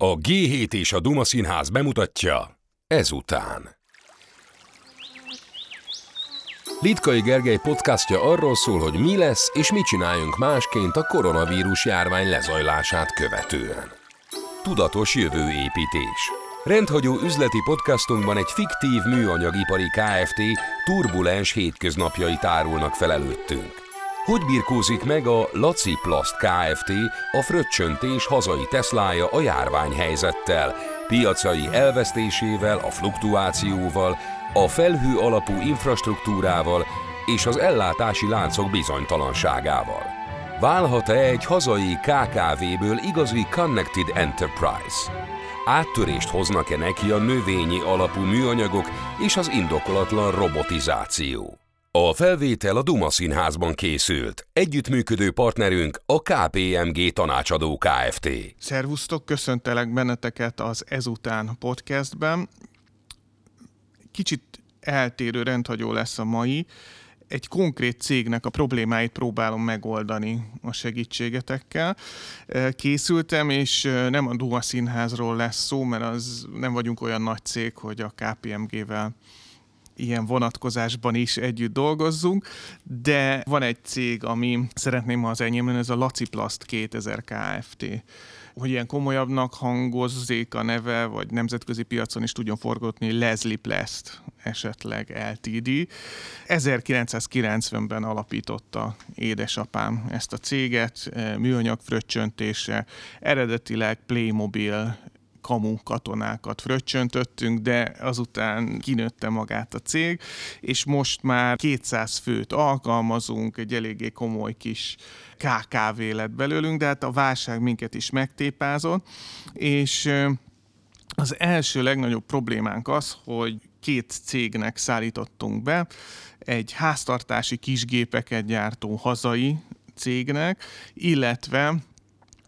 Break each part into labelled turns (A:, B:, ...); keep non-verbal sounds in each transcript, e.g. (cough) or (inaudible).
A: A G7 és a Duma Színház bemutatja ezután. Litkai Gergely podcastja arról szól, hogy mi lesz és mit csináljunk másként a koronavírus járvány lezajlását követően. Tudatos jövőépítés. Rendhagyó üzleti podcastunkban egy fiktív műanyagipari Kft. turbulens hétköznapjai tárulnak fel előttünk. Hogy birkózik meg a Laci Plast Kft. a fröccsöntés hazai Teslája a járványhelyzettel, piacai elvesztésével, a fluktuációval, a felhő alapú infrastruktúrával és az ellátási láncok bizonytalanságával. Válhat-e egy hazai KKV-ből igazi Connected Enterprise? Áttörést hoznak-e neki a növényi alapú műanyagok és az indokolatlan robotizáció? A felvétel a Duma Színházban készült. Együttműködő partnerünk a KPMG Tanácsadó Kft.
B: Szervusztok, köszöntelek benneteket az Ezután podcastben. Kicsit eltérő rendhagyó lesz a mai. Egy konkrét cégnek a problémáit próbálom megoldani a segítségetekkel. Készültem, és nem a Duma Színházról lesz szó, mert az nem vagyunk olyan nagy cég, hogy a KPMG-vel ilyen vonatkozásban is együtt dolgozzunk, de van egy cég, ami szeretném, ha az enyém ez a Laciplast 2000 Kft hogy ilyen komolyabbnak hangozzék a neve, vagy nemzetközi piacon is tudjon forgatni Leslie Plast, esetleg LTD. 1990-ben alapította édesapám ezt a céget, műanyag fröccsöntése, eredetileg Playmobil kamu katonákat fröccsöntöttünk, de azután kinőtte magát a cég, és most már 200 főt alkalmazunk, egy eléggé komoly kis KKV lett belőlünk, de hát a válság minket is megtépázott, és az első legnagyobb problémánk az, hogy két cégnek szállítottunk be, egy háztartási kisgépeket gyártó hazai cégnek, illetve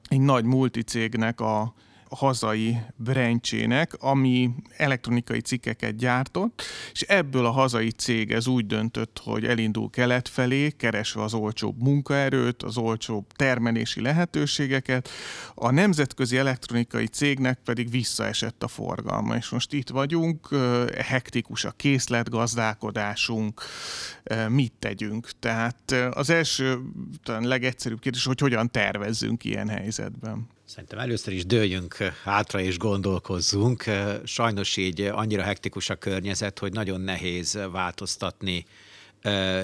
B: egy nagy multicégnek a hazai brandjének, ami elektronikai cikkeket gyártott, és ebből a hazai cég ez úgy döntött, hogy elindul kelet felé, keresve az olcsóbb munkaerőt, az olcsóbb termelési lehetőségeket, a nemzetközi elektronikai cégnek pedig visszaesett a forgalma, és most itt vagyunk, hektikus a készletgazdálkodásunk, mit tegyünk. Tehát az első, talán legegyszerűbb kérdés, hogy hogyan tervezzünk ilyen helyzetben.
C: Szerintem először is dőljünk hátra és gondolkozzunk. Sajnos így annyira hektikus a környezet, hogy nagyon nehéz változtatni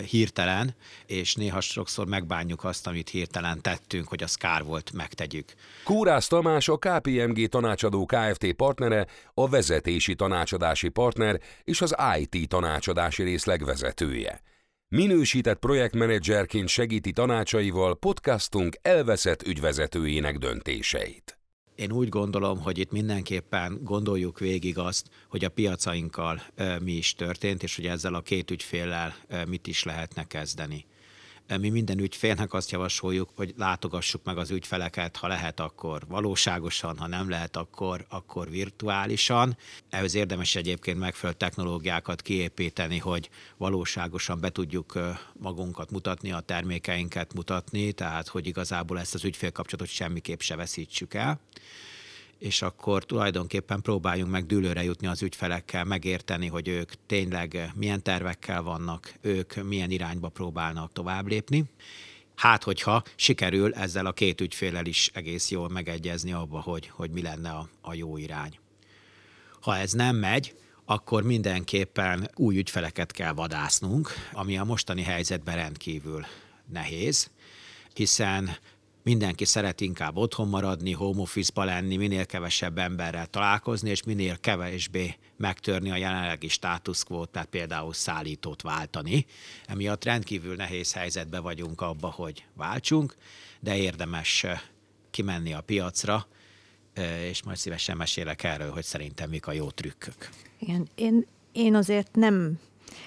C: hirtelen, és néha sokszor megbánjuk azt, amit hirtelen tettünk, hogy az kár volt, megtegyük.
A: Kúrász Tamás a KPMG tanácsadó Kft. partnere, a vezetési tanácsadási partner és az IT tanácsadási részleg vezetője. Minősített projektmenedzserként segíti tanácsaival podcastunk elveszett ügyvezetőjének döntéseit.
C: Én úgy gondolom, hogy itt mindenképpen gondoljuk végig azt, hogy a piacainkkal mi is történt, és hogy ezzel a két ügyféllel mit is lehetne kezdeni. Mi minden ügyfélnek azt javasoljuk, hogy látogassuk meg az ügyfeleket, ha lehet, akkor valóságosan, ha nem lehet, akkor, akkor virtuálisan. Ehhez érdemes egyébként megfelelő technológiákat kiépíteni, hogy valóságosan be tudjuk magunkat mutatni, a termékeinket mutatni, tehát hogy igazából ezt az ügyfélkapcsolatot semmiképp se veszítsük el és akkor tulajdonképpen próbáljunk meg dűlőre jutni az ügyfelekkel, megérteni, hogy ők tényleg milyen tervekkel vannak, ők milyen irányba próbálnak tovább lépni. Hát, hogyha sikerül ezzel a két ügyfélel is egész jól megegyezni abba, hogy, hogy mi lenne a, a jó irány. Ha ez nem megy, akkor mindenképpen új ügyfeleket kell vadásznunk, ami a mostani helyzetben rendkívül nehéz, hiszen mindenki szeret inkább otthon maradni, home office-ba lenni, minél kevesebb emberrel találkozni, és minél kevésbé megtörni a jelenlegi quo tehát például szállítót váltani. Emiatt rendkívül nehéz helyzetben vagyunk abba, hogy váltsunk, de érdemes kimenni a piacra, és majd szívesen mesélek erről, hogy szerintem mik a jó trükkök.
D: Igen, én, én azért nem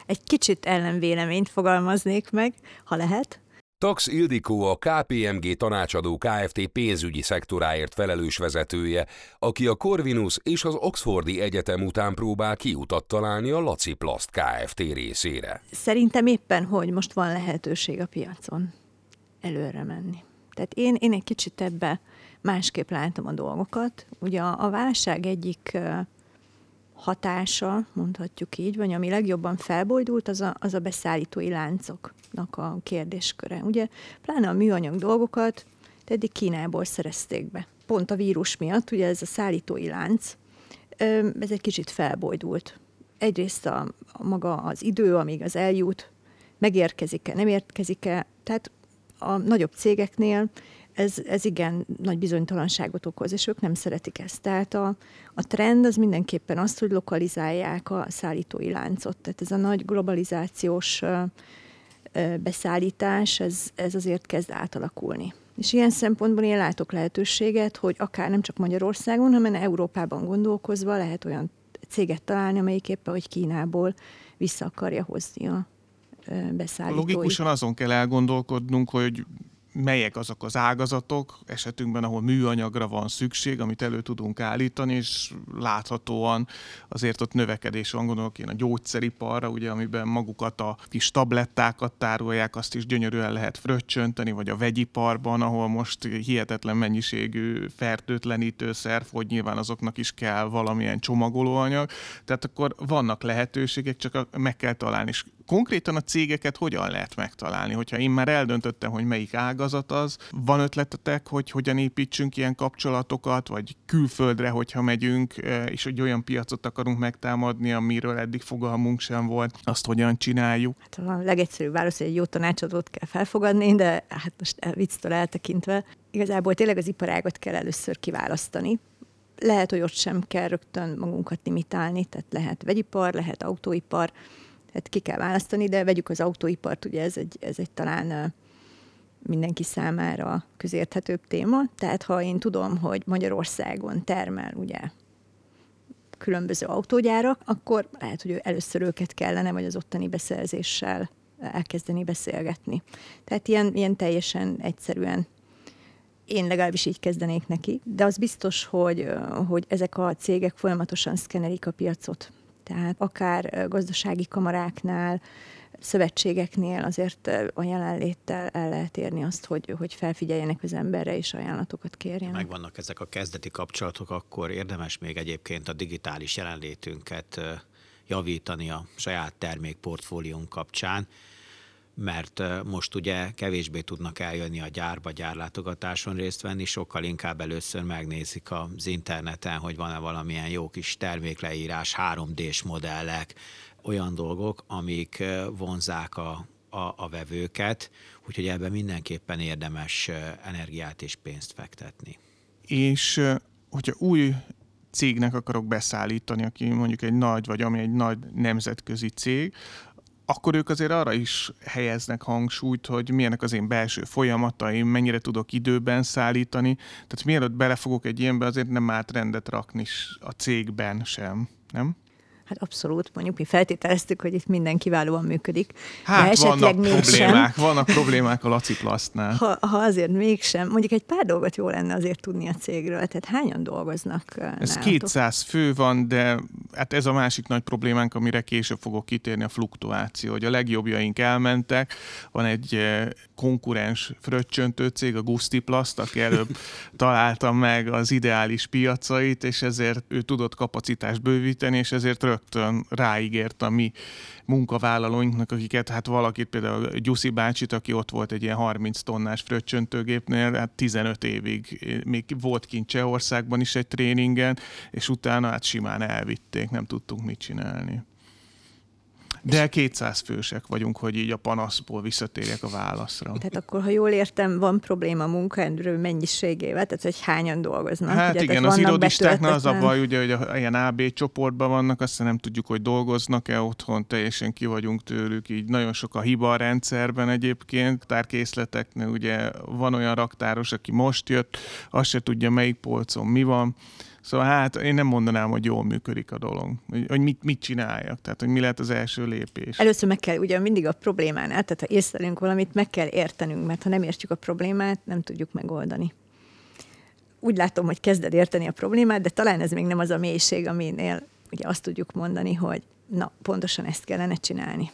D: egy kicsit ellenvéleményt fogalmaznék meg, ha lehet.
A: Tax Ildikó a KPMG tanácsadó Kft. pénzügyi szektoráért felelős vezetője, aki a Corvinus és az Oxfordi Egyetem után próbál kiutat találni a Laci Plast Kft. részére.
D: Szerintem éppen, hogy most van lehetőség a piacon előre menni. Tehát én, én egy kicsit ebbe másképp látom a dolgokat. Ugye a, a válság egyik hatása, mondhatjuk így, vagy ami legjobban felbojdult, az a, az a beszállítói láncoknak a kérdésköre. Ugye pláne a műanyag dolgokat eddig Kínából szerezték be. Pont a vírus miatt, ugye ez a szállítói lánc, ez egy kicsit felbojdult. Egyrészt a, a maga az idő, amíg az eljut, megérkezik-e, nem érkezik-e, tehát a nagyobb cégeknél ez, ez igen nagy bizonytalanságot okoz, és ők nem szeretik ezt. Tehát a, a trend az mindenképpen az, hogy lokalizálják a szállítói láncot. Tehát ez a nagy globalizációs beszállítás, ez, ez azért kezd átalakulni. És ilyen szempontból én látok lehetőséget, hogy akár nem csak Magyarországon, hanem Európában gondolkozva lehet olyan céget találni, amelyik éppen, hogy Kínából vissza akarja hozni a beszállítóit.
B: Logikusan azon kell elgondolkodnunk, hogy melyek azok az ágazatok, esetünkben, ahol műanyagra van szükség, amit elő tudunk állítani, és láthatóan azért ott növekedés van, gondolok én a gyógyszeriparra, ugye, amiben magukat a kis tablettákat tárolják, azt is gyönyörűen lehet fröccsönteni, vagy a vegyiparban, ahol most hihetetlen mennyiségű fertőtlenítőszer, hogy nyilván azoknak is kell valamilyen csomagolóanyag, tehát akkor vannak lehetőségek, csak meg kell találni. És konkrétan a cégeket hogyan lehet megtalálni? Hogyha én már eldöntöttem, hogy melyik ágazat az, van ötletetek, hogy hogyan építsünk ilyen kapcsolatokat, vagy külföldre, hogyha megyünk, e, és hogy olyan piacot akarunk megtámadni, amiről eddig fogalmunk sem volt, azt hogyan csináljuk?
D: Hát a legegyszerűbb válasz, hogy egy jó tanácsadót kell felfogadni, de hát most vicctől eltekintve, igazából tényleg az iparágat kell először kiválasztani, lehet, hogy ott sem kell rögtön magunkat limitálni, tehát lehet vegyipar, lehet autóipar, tehát ki kell választani, de vegyük az autóipart, ugye ez egy, ez egy talán mindenki számára közérthetőbb téma. Tehát ha én tudom, hogy Magyarországon termel ugye különböző autógyárak, akkor lehet, hogy először őket kellene, vagy az ottani beszerzéssel elkezdeni beszélgetni. Tehát ilyen, ilyen teljesen egyszerűen én legalábbis így kezdenék neki, de az biztos, hogy, hogy ezek a cégek folyamatosan szkenelik a piacot. Tehát akár gazdasági kamaráknál, szövetségeknél azért a jelenléttel el lehet érni azt, hogy, hogy felfigyeljenek az emberre és ajánlatokat kérjenek.
C: Megvannak ezek a kezdeti kapcsolatok, akkor érdemes még egyébként a digitális jelenlétünket javítani a saját termékportfóliónk kapcsán mert most ugye kevésbé tudnak eljönni a gyárba, gyárlátogatáson részt venni, sokkal inkább először megnézik az interneten, hogy van-e valamilyen jó kis termékleírás, 3D-s modellek, olyan dolgok, amik vonzák a, a, a vevőket, úgyhogy ebben mindenképpen érdemes energiát és pénzt fektetni.
B: És hogyha új cégnek akarok beszállítani, aki mondjuk egy nagy, vagy ami egy nagy nemzetközi cég, akkor ők azért arra is helyeznek hangsúlyt, hogy milyenek az én belső folyamataim, mennyire tudok időben szállítani. Tehát mielőtt belefogok egy ilyenbe, azért nem árt rendet rakni a cégben sem, nem?
D: Hát abszolút, mondjuk mi feltételeztük, hogy itt minden kiválóan működik.
B: Hát de vannak problémák, vannak problémák a Laci Plastnál.
D: Ha, ha azért mégsem, mondjuk egy pár dolgot jó lenne azért tudni a cégről, tehát hányan dolgoznak
B: Ez nálatok? 200 fő van, de hát ez a másik nagy problémánk, amire később fogok kitérni, a fluktuáció, hogy a legjobbjaink elmentek, van egy eh, konkurens fröccsöntő cég, a Gusti Plast, aki előbb (laughs) találta meg az ideális piacait, és ezért ő tudott kapacitást bővíteni, és ezért rögtön ráígért a mi munkavállalóinknak, akiket hát valakit, például Gyuszi bácsit, aki ott volt egy ilyen 30 tonnás fröccsöntőgépnél, hát 15 évig még volt kint Csehországban is egy tréningen, és utána hát simán elvitték, nem tudtunk mit csinálni. De 200 fősek vagyunk, hogy így a panaszból visszatérjek a válaszra.
D: Tehát akkor, ha jól értem, van probléma a munkaerő mennyiségével, tehát hogy hányan dolgoznak.
B: Hát ugye, igen, az irodistáknál az a baj, ugye, hogy a, ilyen AB csoportban vannak, aztán nem tudjuk, hogy dolgoznak-e otthon, teljesen ki vagyunk tőlük, így nagyon sok a hiba a rendszerben egyébként, tárkészleteknél ugye van olyan raktáros, aki most jött, azt se tudja, melyik polcon mi van, Szóval hát én nem mondanám, hogy jól működik a dolog, hogy, hogy mit, mit csináljak, tehát hogy mi lehet az első lépés.
D: Először meg kell, ugye mindig a problémánál, tehát ha észlelünk valamit, meg kell értenünk, mert ha nem értjük a problémát, nem tudjuk megoldani. Úgy látom, hogy kezded érteni a problémát, de talán ez még nem az a mélység, aminél ugye azt tudjuk mondani, hogy na, pontosan ezt kellene csinálni.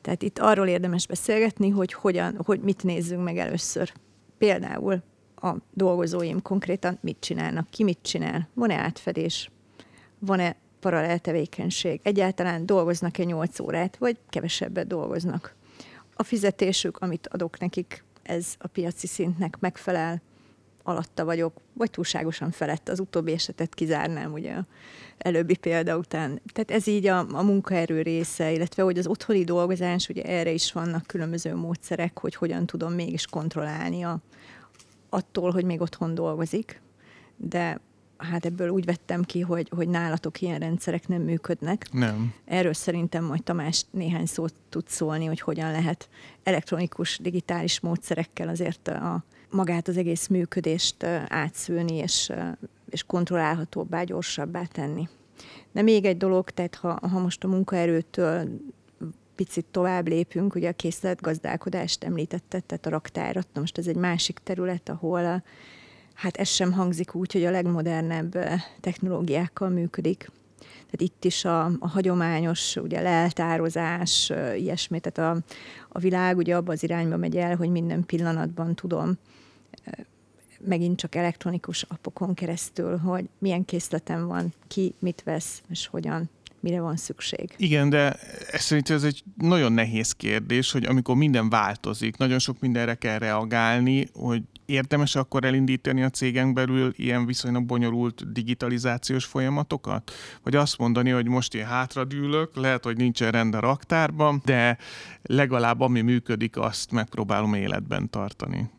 D: Tehát itt arról érdemes beszélgetni, hogy hogyan, hogy mit nézzünk meg először. Például a dolgozóim konkrétan mit csinálnak, ki mit csinál, van-e átfedés, van-e paralel tevékenység, egyáltalán dolgoznak-e 8 órát, vagy kevesebbet dolgoznak. A fizetésük, amit adok nekik, ez a piaci szintnek megfelel, alatta vagyok, vagy túlságosan felett. Az utóbbi esetet kizárnám ugye előbbi példa után. Tehát ez így a, a munkaerő része, illetve hogy az otthoni dolgozás, ugye erre is vannak különböző módszerek, hogy hogyan tudom mégis kontrollálni a, attól, hogy még otthon dolgozik, de hát ebből úgy vettem ki, hogy, hogy nálatok ilyen rendszerek nem működnek.
B: Nem.
D: Erről szerintem majd Tamás néhány szót tud szólni, hogy hogyan lehet elektronikus, digitális módszerekkel azért a, magát az egész működést átszülni, és, és kontrollálhatóbbá, gyorsabbá tenni. De még egy dolog, tehát ha, ha most a munkaerőtől picit tovább lépünk, ugye a készletgazdálkodást említette, tehát a raktárat, most ez egy másik terület, ahol hát ez sem hangzik úgy, hogy a legmodernebb technológiákkal működik. Tehát itt is a, a hagyományos ugye, leltározás, ilyesmi, tehát a, a világ ugye abba az irányba megy el, hogy minden pillanatban tudom megint csak elektronikus appokon keresztül, hogy milyen készletem van, ki mit vesz, és hogyan mire van szükség.
B: Igen, de ez szerintem ez egy nagyon nehéz kérdés, hogy amikor minden változik, nagyon sok mindenre kell reagálni, hogy érdemes akkor elindítani a cégen belül ilyen viszonylag bonyolult digitalizációs folyamatokat? Vagy azt mondani, hogy most én hátradűlök, lehet, hogy nincsen rend a raktárban, de legalább ami működik, azt megpróbálom életben tartani.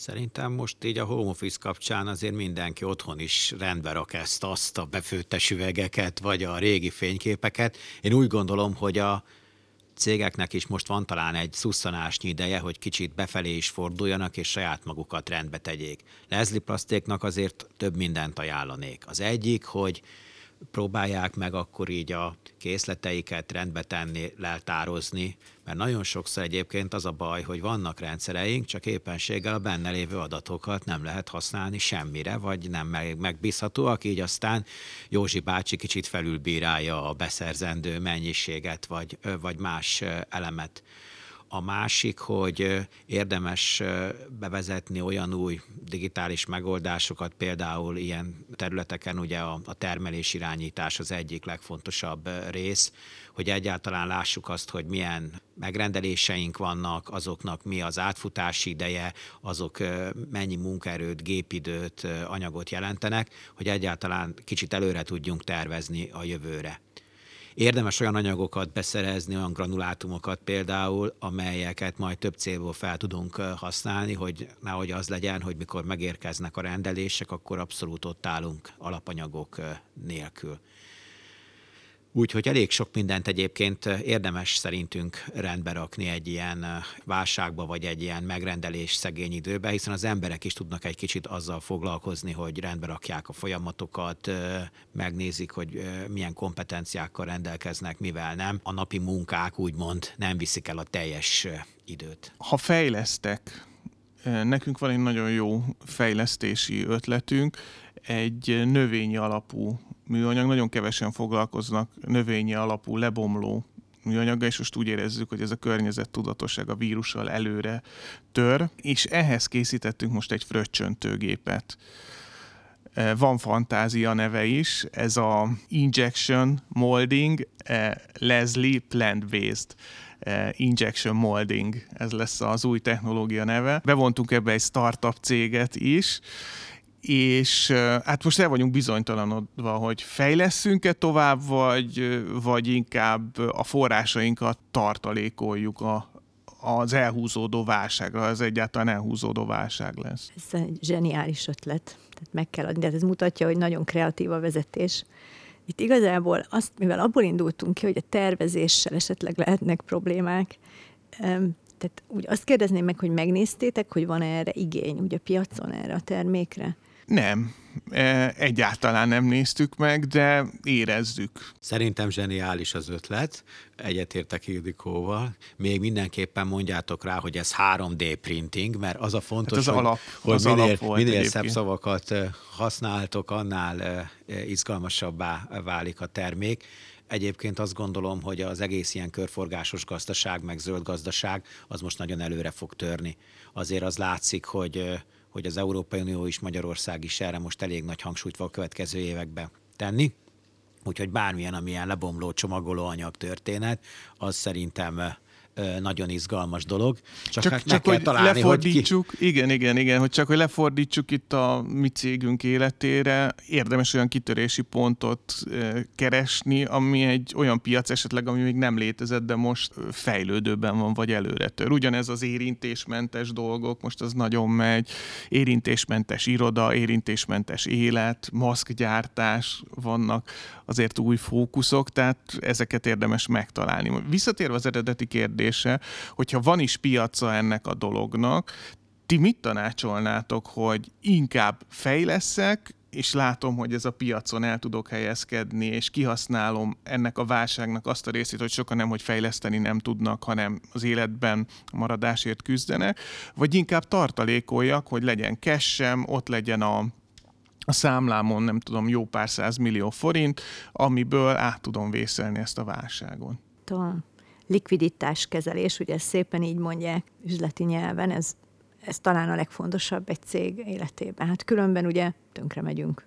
C: Szerintem most így a home office kapcsán azért mindenki otthon is rendbe rak ezt, azt a befőttes üvegeket, vagy a régi fényképeket. Én úgy gondolom, hogy a cégeknek is most van talán egy szusszanásnyi ideje, hogy kicsit befelé is forduljanak, és saját magukat rendbe tegyék. Leslie Plastéknak azért több mindent ajánlanék. Az egyik, hogy próbálják meg akkor így a készleteiket rendbe tenni, leltározni, mert nagyon sokszor egyébként az a baj, hogy vannak rendszereink, csak éppenséggel a benne lévő adatokat nem lehet használni semmire, vagy nem megbízhatóak, így aztán Józsi bácsi kicsit felülbírálja a beszerzendő mennyiséget, vagy, vagy más elemet. A másik, hogy érdemes bevezetni olyan új digitális megoldásokat, például ilyen területeken ugye a, a termelés irányítás az egyik legfontosabb rész, hogy egyáltalán lássuk azt, hogy milyen megrendeléseink vannak, azoknak mi az átfutási ideje, azok mennyi munkaerőt, gépidőt, anyagot jelentenek, hogy egyáltalán kicsit előre tudjunk tervezni a jövőre. Érdemes olyan anyagokat beszerezni, olyan granulátumokat például, amelyeket majd több célból fel tudunk használni, hogy nehogy az legyen, hogy mikor megérkeznek a rendelések, akkor abszolút ott állunk alapanyagok nélkül. Úgyhogy elég sok mindent egyébként érdemes szerintünk rendbe rakni egy ilyen válságba, vagy egy ilyen megrendelés szegény időbe, hiszen az emberek is tudnak egy kicsit azzal foglalkozni, hogy rendbe rakják a folyamatokat, megnézik, hogy milyen kompetenciákkal rendelkeznek, mivel nem. A napi munkák úgymond nem viszik el a teljes időt.
B: Ha fejlesztek, nekünk van egy nagyon jó fejlesztési ötletünk, egy növényi alapú műanyag, nagyon kevesen foglalkoznak növényi alapú lebomló műanyaggal, és most úgy érezzük, hogy ez a környezet tudatosság a vírussal előre tör, és ehhez készítettünk most egy fröccsöntőgépet. Van fantázia neve is, ez a Injection Molding Leslie Plant-Based. e, Injection Molding, ez lesz az új technológia neve. Bevontunk ebbe egy startup céget is, és hát most el vagyunk bizonytalanodva, hogy fejleszünk-e tovább, vagy, vagy inkább a forrásainkat tartalékoljuk a, az elhúzódó válságra, az egyáltalán elhúzódó válság lesz.
D: Ez egy zseniális ötlet, tehát meg kell adni, de ez mutatja, hogy nagyon kreatív a vezetés. Itt igazából azt, mivel abból indultunk ki, hogy a tervezéssel esetleg lehetnek problémák, tehát úgy azt kérdezném meg, hogy megnéztétek, hogy van erre igény, ugye a piacon erre a termékre?
B: Nem, e, egyáltalán nem néztük meg, de érezzük.
C: Szerintem zseniális az ötlet, egyetértek Ildikóval. Még mindenképpen mondjátok rá, hogy ez 3D printing, mert az a fontos, hát
B: az hogy, alap,
C: hogy
B: az
C: minél,
B: alap
C: minél szebb szavakat használtok, annál izgalmasabbá válik a termék. Egyébként azt gondolom, hogy az egész ilyen körforgásos gazdaság, meg zöld gazdaság, az most nagyon előre fog törni. Azért az látszik, hogy hogy az Európai Unió is, Magyarország is erre most elég nagy hangsúlyt fog a következő években tenni. Úgyhogy bármilyen, amilyen lebomló csomagolóanyag történet, az szerintem nagyon izgalmas dolog.
B: Csak, csak, hát csak hogy találni, lefordítsuk, hogy ki... igen, igen, igen, hogy csak hogy lefordítsuk itt a mi cégünk életére, érdemes olyan kitörési pontot keresni, ami egy olyan piac esetleg, ami még nem létezett, de most fejlődőben van, vagy előre tör. Ugyanez az érintésmentes dolgok, most az nagyon megy, érintésmentes iroda, érintésmentes élet, maszkgyártás vannak azért új fókuszok, tehát ezeket érdemes megtalálni. Visszatérve az eredeti kérdése, hogyha van is piaca ennek a dolognak, ti mit tanácsolnátok, hogy inkább fejleszek, és látom, hogy ez a piacon el tudok helyezkedni, és kihasználom ennek a válságnak azt a részét, hogy sokan nem, hogy fejleszteni nem tudnak, hanem az életben maradásért küzdenek, vagy inkább tartalékoljak, hogy legyen kessem, ott legyen a a számlámon nem tudom, jó pár száz millió forint, amiből át tudom vészelni ezt a válságon.
D: Tudom. Likviditás kezelés, ugye ezt szépen így mondják üzleti nyelven, ez, ez talán a legfontosabb egy cég életében. Hát különben ugye tönkre megyünk.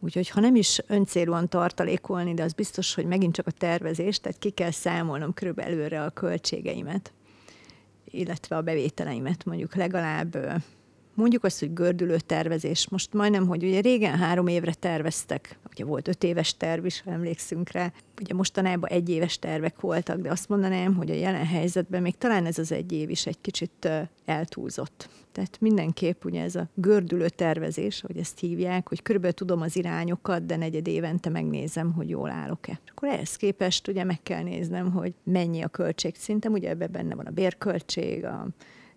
D: Úgyhogy ha nem is öncélúan tartalékolni, de az biztos, hogy megint csak a tervezés, tehát ki kell számolnom körülbelül előre a költségeimet, illetve a bevételeimet mondjuk legalább mondjuk azt, hogy gördülő tervezés. Most majdnem, hogy ugye régen három évre terveztek, ugye volt öt éves terv is, ha emlékszünk rá. Ugye mostanában egy éves tervek voltak, de azt mondanám, hogy a jelen helyzetben még talán ez az egy év is egy kicsit eltúlzott. Tehát mindenképp ugye ez a gördülő tervezés, hogy ezt hívják, hogy körülbelül tudom az irányokat, de negyed évente megnézem, hogy jól állok-e. Akkor ehhez képest ugye meg kell néznem, hogy mennyi a költségszintem, ugye ebben benne van a bérköltség, a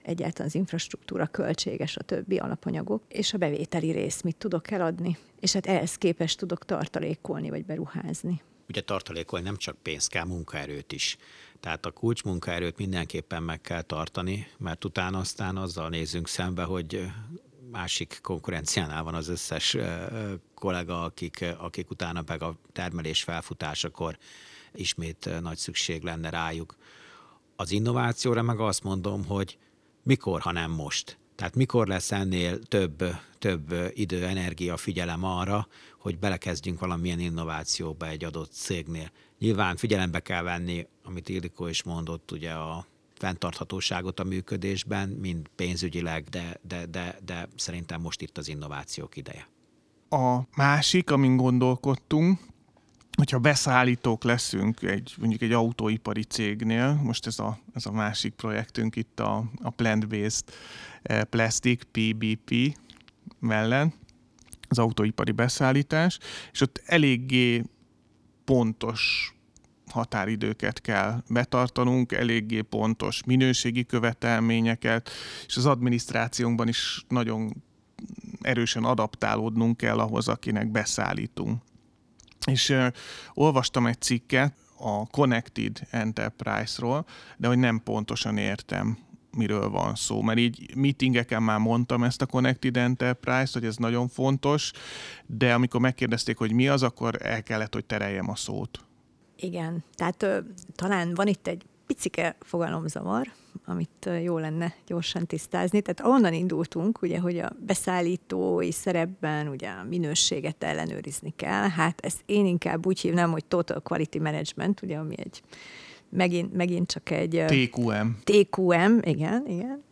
D: egyáltalán az infrastruktúra költséges, a többi alapanyagok, és a bevételi rész, mit tudok eladni, és hát ehhez képest tudok tartalékolni, vagy beruházni.
C: Ugye tartalékolni nem csak pénzt kell, munkaerőt is. Tehát a kulcsmunkaerőt mindenképpen meg kell tartani, mert utána aztán azzal nézünk szembe, hogy másik konkurenciánál van az összes kollega, akik, akik utána meg a termelés felfutásakor ismét nagy szükség lenne rájuk. Az innovációra meg azt mondom, hogy mikor, ha nem most. Tehát mikor lesz ennél több, több idő, energia, figyelem arra, hogy belekezdjünk valamilyen innovációba egy adott cégnél. Nyilván figyelembe kell venni, amit Ildikó is mondott, ugye a fenntarthatóságot a működésben, mind pénzügyileg, de, de, de, de szerintem most itt az innovációk ideje.
B: A másik, amin gondolkodtunk, hogyha beszállítók leszünk egy, mondjuk egy autóipari cégnél, most ez a, ez a másik projektünk itt a, a plant-based eh, plastic PBP mellett, az autóipari beszállítás, és ott eléggé pontos határidőket kell betartanunk, eléggé pontos minőségi követelményeket, és az adminisztrációnkban is nagyon erősen adaptálódnunk kell ahhoz, akinek beszállítunk. És uh, olvastam egy cikket a Connected Enterprise-ról, de hogy nem pontosan értem, miről van szó. Mert így meetingeken már mondtam ezt a Connected Enterprise-t, hogy ez nagyon fontos, de amikor megkérdezték, hogy mi az, akkor el kellett, hogy tereljem a szót.
D: Igen, tehát ö, talán van itt egy picike fogalomzavar, amit jó lenne gyorsan tisztázni. Tehát onnan indultunk, ugye, hogy a beszállítói szerepben ugye a minőséget ellenőrizni kell. Hát ezt én inkább úgy hívnám, hogy Total Quality Management, ugye, ami egy megint, megint csak egy...
B: TQM.
D: TQM, igen, igen.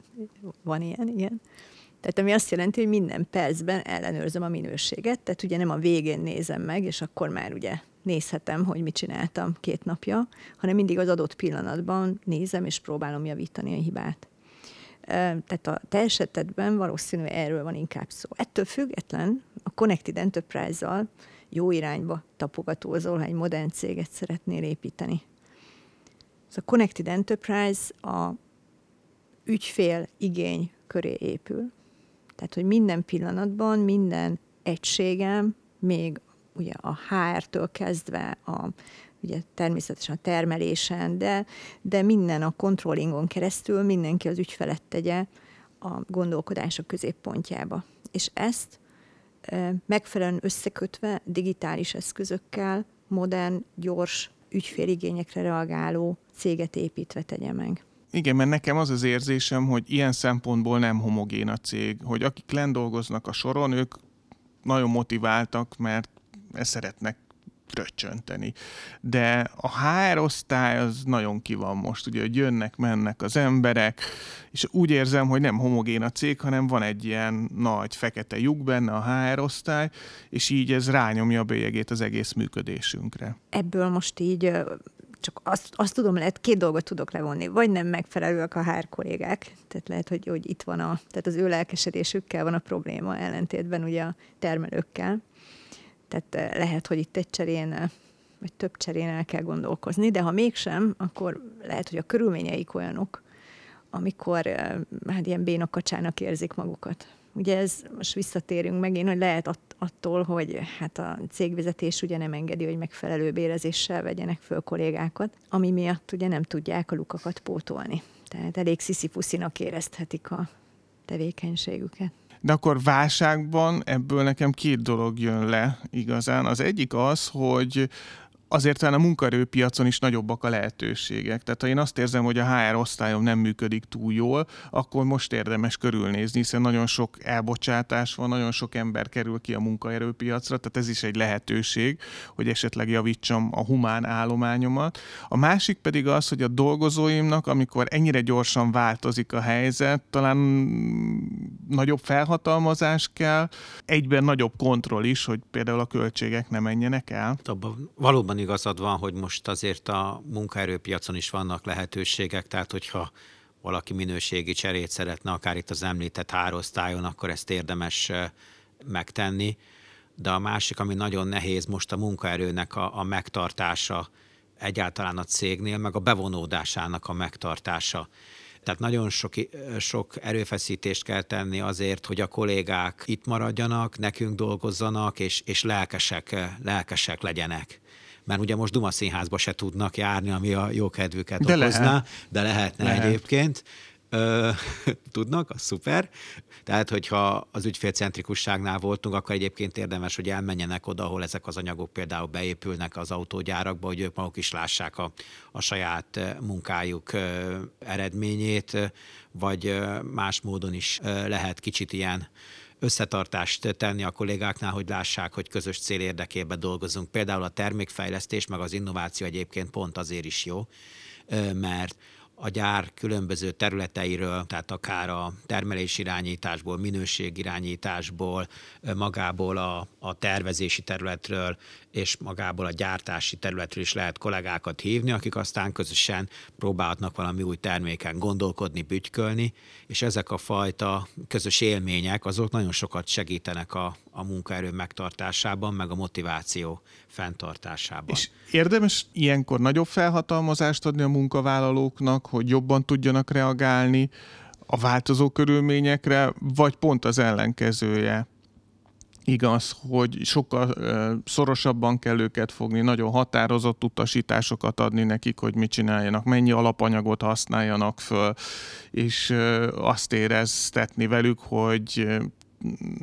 D: Van ilyen, igen. Tehát ami azt jelenti, hogy minden percben ellenőrzöm a minőséget, tehát ugye nem a végén nézem meg, és akkor már ugye nézhetem, hogy mit csináltam két napja, hanem mindig az adott pillanatban nézem, és próbálom javítani a hibát. Tehát a te esetedben valószínű erről van inkább szó. Ettől független a Connected Enterprise-zal jó irányba tapogatózol, ha egy modern céget szeretnél építeni. Ez a Connected Enterprise a ügyfél igény köré épül. Tehát, hogy minden pillanatban, minden egységem, még ugye a HR-től kezdve a ugye természetesen a termelésen, de, de minden a controllingon keresztül mindenki az ügyfelet tegye a gondolkodások középpontjába. És ezt megfelelően összekötve digitális eszközökkel modern, gyors ügyféligényekre reagáló céget építve tegye meg.
B: Igen, mert nekem az az érzésem, hogy ilyen szempontból nem homogén a cég, hogy akik dolgoznak a soron, ők nagyon motiváltak, mert szeretnek fröccsönteni. De a HR osztály az nagyon ki van most, ugye, hogy jönnek, mennek az emberek, és úgy érzem, hogy nem homogén a cég, hanem van egy ilyen nagy fekete lyuk benne a HR osztály, és így ez rányomja a bélyegét az egész működésünkre.
D: Ebből most így csak azt, azt tudom, lehet két dolgot tudok levonni. Vagy nem megfelelőek a HR kollégák, tehát lehet, hogy, hogy itt van a, tehát az ő lelkesedésükkel van a probléma, ellentétben ugye a termelőkkel. Tehát lehet, hogy itt egy cserén vagy több cserén el kell gondolkozni, de ha mégsem, akkor lehet, hogy a körülményeik olyanok, amikor hát ilyen bénokacsának érzik magukat. Ugye ez, most visszatérünk megint, hogy lehet att- attól, hogy hát a cégvezetés ugye nem engedi, hogy megfelelő bérezéssel vegyenek föl kollégákat, ami miatt ugye nem tudják a lukakat pótolni. Tehát elég sziszifuszinak érezhetik a tevékenységüket.
B: De akkor válságban ebből nekem két dolog jön le igazán. Az egyik az, hogy azért talán a munkaerőpiacon is nagyobbak a lehetőségek. Tehát ha én azt érzem, hogy a HR osztályom nem működik túl jól, akkor most érdemes körülnézni, hiszen nagyon sok elbocsátás van, nagyon sok ember kerül ki a munkaerőpiacra, tehát ez is egy lehetőség, hogy esetleg javítsam a humán állományomat. A másik pedig az, hogy a dolgozóimnak, amikor ennyire gyorsan változik a helyzet, talán nagyobb felhatalmazás kell, egyben nagyobb kontroll is, hogy például a költségek ne menjenek el.
C: Abban valóban igazad van, hogy most azért a munkaerőpiacon is vannak lehetőségek, tehát hogyha valaki minőségi cserét szeretne, akár itt az említett hárosztályon, akkor ezt érdemes megtenni. De a másik, ami nagyon nehéz most a munkaerőnek a, a megtartása egyáltalán a cégnél, meg a bevonódásának a megtartása. Tehát nagyon sok, sok erőfeszítést kell tenni azért, hogy a kollégák itt maradjanak, nekünk dolgozzanak, és, és lelkesek, lelkesek legyenek mert ugye most Duma színházba se tudnak járni, ami a jó kedvüket de okozná, lehet. de lehetne lehet. egyébként. Ö, (laughs) tudnak, az szuper. Tehát, hogyha az ügyfélcentrikusságnál voltunk, akkor egyébként érdemes, hogy elmenjenek oda, ahol ezek az anyagok például beépülnek az autógyárakba, hogy ők maguk is lássák a, a saját munkájuk eredményét, vagy más módon is lehet kicsit ilyen összetartást tenni a kollégáknál, hogy lássák, hogy közös cél érdekében dolgozunk. Például a termékfejlesztés, meg az innováció egyébként pont azért is jó, mert a gyár különböző területeiről, tehát akár a termelés irányításból, irányításból, magából a, a tervezési területről és magából a gyártási területről is lehet kollégákat hívni, akik aztán közösen próbálhatnak valami új terméken gondolkodni, bütykölni, és ezek a fajta közös élmények azok nagyon sokat segítenek a, a munkaerő megtartásában, meg a motiváció fenntartásában.
B: És érdemes ilyenkor nagyobb felhatalmazást adni a munkavállalóknak, hogy jobban tudjanak reagálni a változó körülményekre, vagy pont az ellenkezője? Igaz, hogy sokkal szorosabban kell őket fogni, nagyon határozott utasításokat adni nekik, hogy mit csináljanak, mennyi alapanyagot használjanak föl, és azt éreztetni velük, hogy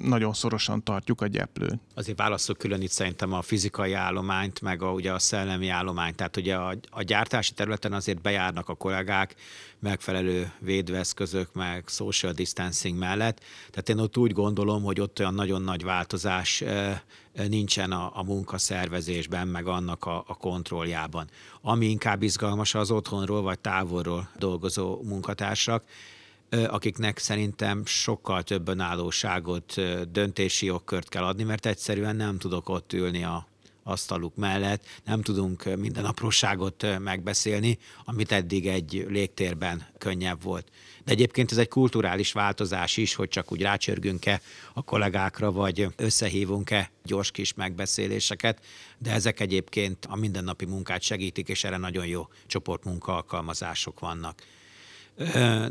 B: nagyon szorosan tartjuk a gyeplőn.
C: Azért válaszok külön itt szerintem a fizikai állományt, meg a, ugye a szellemi állományt. Tehát ugye a, a gyártási területen azért bejárnak a kollégák megfelelő védveszközök, meg social distancing mellett. Tehát én ott úgy gondolom, hogy ott olyan nagyon nagy változás nincsen a, a munkaszervezésben, meg annak a, a kontrolljában. Ami inkább izgalmas az otthonról vagy távolról dolgozó munkatársak, akiknek szerintem sokkal több önállóságot, döntési jogkört kell adni, mert egyszerűen nem tudok ott ülni a asztaluk mellett, nem tudunk minden apróságot megbeszélni, amit eddig egy légtérben könnyebb volt. De egyébként ez egy kulturális változás is, hogy csak úgy rácsörgünk-e a kollégákra, vagy összehívunk-e gyors kis megbeszéléseket, de ezek egyébként a mindennapi munkát segítik, és erre nagyon jó csoportmunka alkalmazások vannak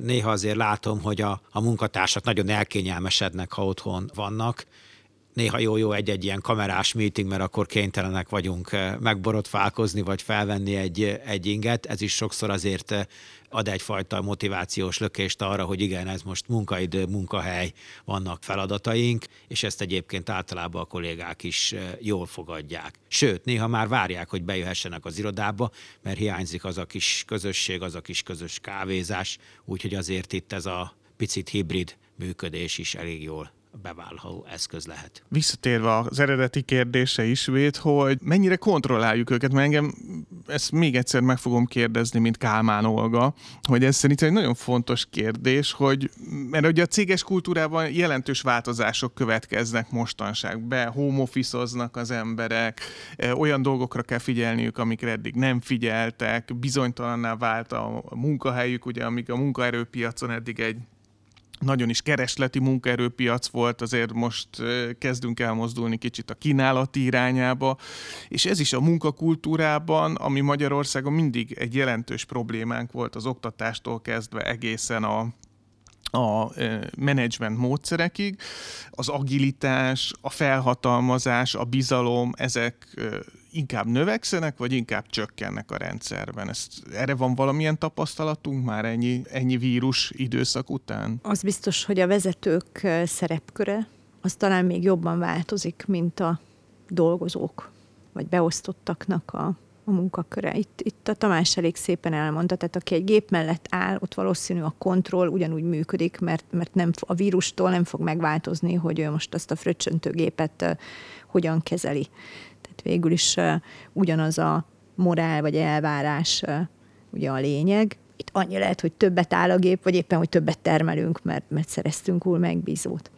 C: néha azért látom, hogy a, a munkatársak nagyon elkényelmesednek, ha otthon vannak. néha jó-jó egy-egy ilyen kamerás meeting, mert akkor kénytelenek vagyunk megborotfálkozni, vagy felvenni egy, egy inget. Ez is sokszor azért ad egyfajta motivációs lökést arra, hogy igen, ez most munkaidő, munkahely, vannak feladataink, és ezt egyébként általában a kollégák is jól fogadják. Sőt, néha már várják, hogy bejöhessenek az irodába, mert hiányzik az a kis közösség, az a kis közös kávézás, úgyhogy azért itt ez a picit hibrid működés is elég jól beválható eszköz lehet.
B: Visszatérve az eredeti kérdése ismét, hogy mennyire kontrolláljuk őket, mert engem ezt még egyszer meg fogom kérdezni, mint Kálmán Olga, hogy ez szerintem egy nagyon fontos kérdés, hogy mert ugye a céges kultúrában jelentős változások következnek mostanság. Be home az emberek, olyan dolgokra kell figyelniük, amikre eddig nem figyeltek, bizonytalanná vált a munkahelyük, ugye amíg a munkaerőpiacon eddig egy nagyon is keresleti munkaerőpiac volt, azért most kezdünk elmozdulni kicsit a kínálati irányába, és ez is a munkakultúrában, ami Magyarországon mindig egy jelentős problémánk volt az oktatástól kezdve egészen a a menedzsment módszerekig, az agilitás, a felhatalmazás, a bizalom, ezek inkább növekszenek, vagy inkább csökkennek a rendszerben? Ezt, erre van valamilyen tapasztalatunk már ennyi, ennyi vírus időszak után?
D: Az biztos, hogy a vezetők szerepköre az talán még jobban változik, mint a dolgozók, vagy beosztottaknak a, a munkaköre. Itt, itt a Tamás elég szépen elmondta, tehát aki egy gép mellett áll, ott valószínű a kontroll ugyanúgy működik, mert, mert nem, a vírustól nem fog megváltozni, hogy ő most azt a fröccsöntőgépet uh, hogyan kezeli. Tehát végül is ugyanaz a morál vagy elvárás ugye a lényeg. Itt annyi lehet, hogy többet áll a gép, vagy éppen, hogy többet termelünk, mert, mert szereztünk új megbízót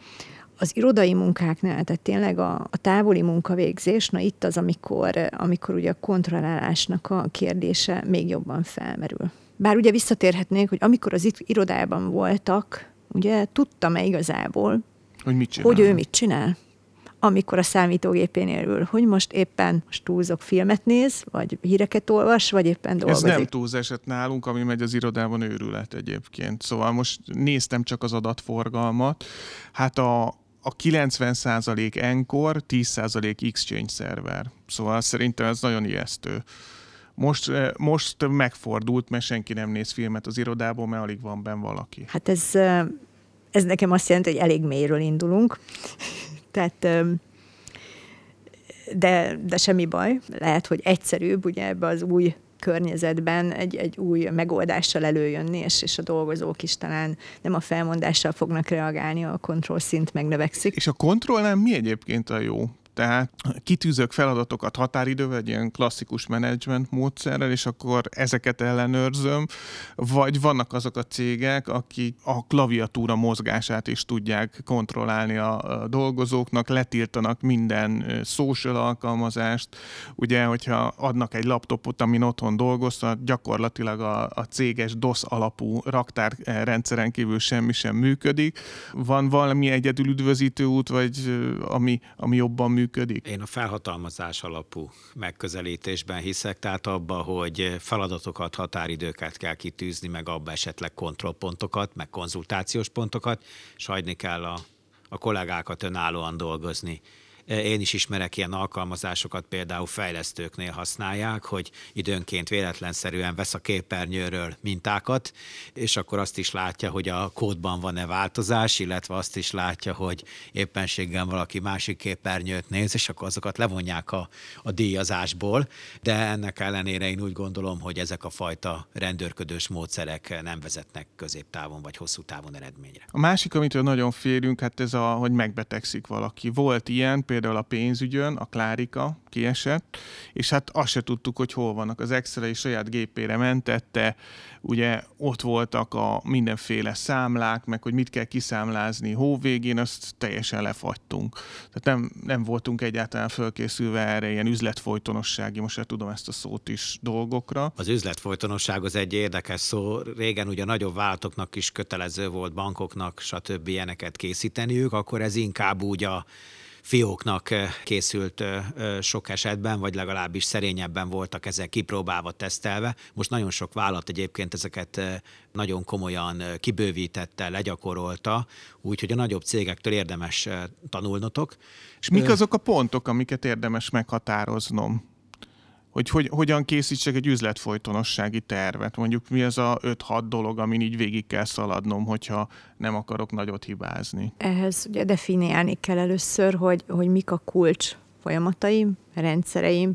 D: az irodai munkáknál, tehát tényleg a, a távoli munkavégzés, na itt az, amikor, amikor ugye a kontrollálásnak a kérdése még jobban felmerül. Bár ugye visszatérhetnénk, hogy amikor az irodában voltak, ugye tudtam-e igazából,
B: hogy, mit csinál?
D: hogy ő mit csinál amikor a számítógépénél ül, hogy most éppen most túlzok filmet néz, vagy híreket olvas, vagy éppen dolgozik.
B: Ez nem túlzás nálunk, ami megy az irodában őrület egyébként. Szóval most néztem csak az adatforgalmat. Hát a, a 90% Encore, 10% Exchange szerver. Szóval szerintem ez nagyon ijesztő. Most, eh, most megfordult, mert senki nem néz filmet az irodából, mert alig van benn valaki.
D: Hát ez, eh, ez nekem azt jelenti, hogy elég mélyről indulunk. Tehát eh, de, de semmi baj. Lehet, hogy egyszerűbb ugye ebbe az új környezetben egy, egy új megoldással előjönni, és, és a dolgozók is talán nem a felmondással fognak reagálni, a kontroll szint megnövekszik.
B: És a kontrollnál mi egyébként a jó? Tehát kitűzök feladatokat határidővel, egy ilyen klasszikus menedzsment módszerrel, és akkor ezeket ellenőrzöm, vagy vannak azok a cégek, akik a klaviatúra mozgását is tudják kontrollálni a, dolgozóknak, letiltanak minden social alkalmazást. Ugye, hogyha adnak egy laptopot, amin otthon dolgoztat, gyakorlatilag a, a céges DOS alapú raktárrendszeren kívül semmi sem működik. Van valami egyedül üdvözítő út, vagy ami, ami jobban működik? Működik?
C: Én a felhatalmazás alapú megközelítésben hiszek, tehát abba, hogy feladatokat, határidőket kell kitűzni, meg abba esetleg kontrollpontokat, meg konzultációs pontokat, és hagyni kell a, a kollégákat önállóan dolgozni. Én is ismerek ilyen alkalmazásokat, például fejlesztőknél használják, hogy időnként véletlenszerűen vesz a képernyőről mintákat, és akkor azt is látja, hogy a kódban van-e változás, illetve azt is látja, hogy éppenséggel valaki másik képernyőt néz, és akkor azokat levonják a, a díjazásból. De ennek ellenére én úgy gondolom, hogy ezek a fajta rendőrködős módszerek nem vezetnek középtávon vagy hosszú távon eredményre.
B: A másik, amitől nagyon félünk, hát ez a, hogy megbetegszik valaki. Volt ilyen, például a pénzügyön, a Klárika kiesett, és hát azt se tudtuk, hogy hol vannak. Az Excel saját gépére mentette, ugye ott voltak a mindenféle számlák, meg hogy mit kell kiszámlázni hóvégén, azt teljesen lefagytunk. Tehát nem, nem voltunk egyáltalán fölkészülve erre ilyen üzletfolytonossági, most se tudom ezt a szót is dolgokra.
C: Az üzletfolytonosság az egy érdekes szó. Régen ugye nagyobb váltoknak is kötelező volt bankoknak, stb. ilyeneket készíteniük, akkor ez inkább úgy a fióknak készült sok esetben, vagy legalábbis szerényebben voltak ezek kipróbálva, tesztelve. Most nagyon sok vállalat egyébként ezeket nagyon komolyan kibővítette, legyakorolta, úgyhogy a nagyobb cégektől érdemes tanulnotok.
B: És mik azok a pontok, amiket érdemes meghatároznom? Hogy, hogy hogyan készítsek egy üzletfolytonossági tervet. Mondjuk mi az a 5-6 dolog, amin így végig kell szaladnom, hogyha nem akarok nagyot hibázni.
D: Ehhez ugye definiálni kell először, hogy, hogy mik a kulcs folyamataim, rendszereim,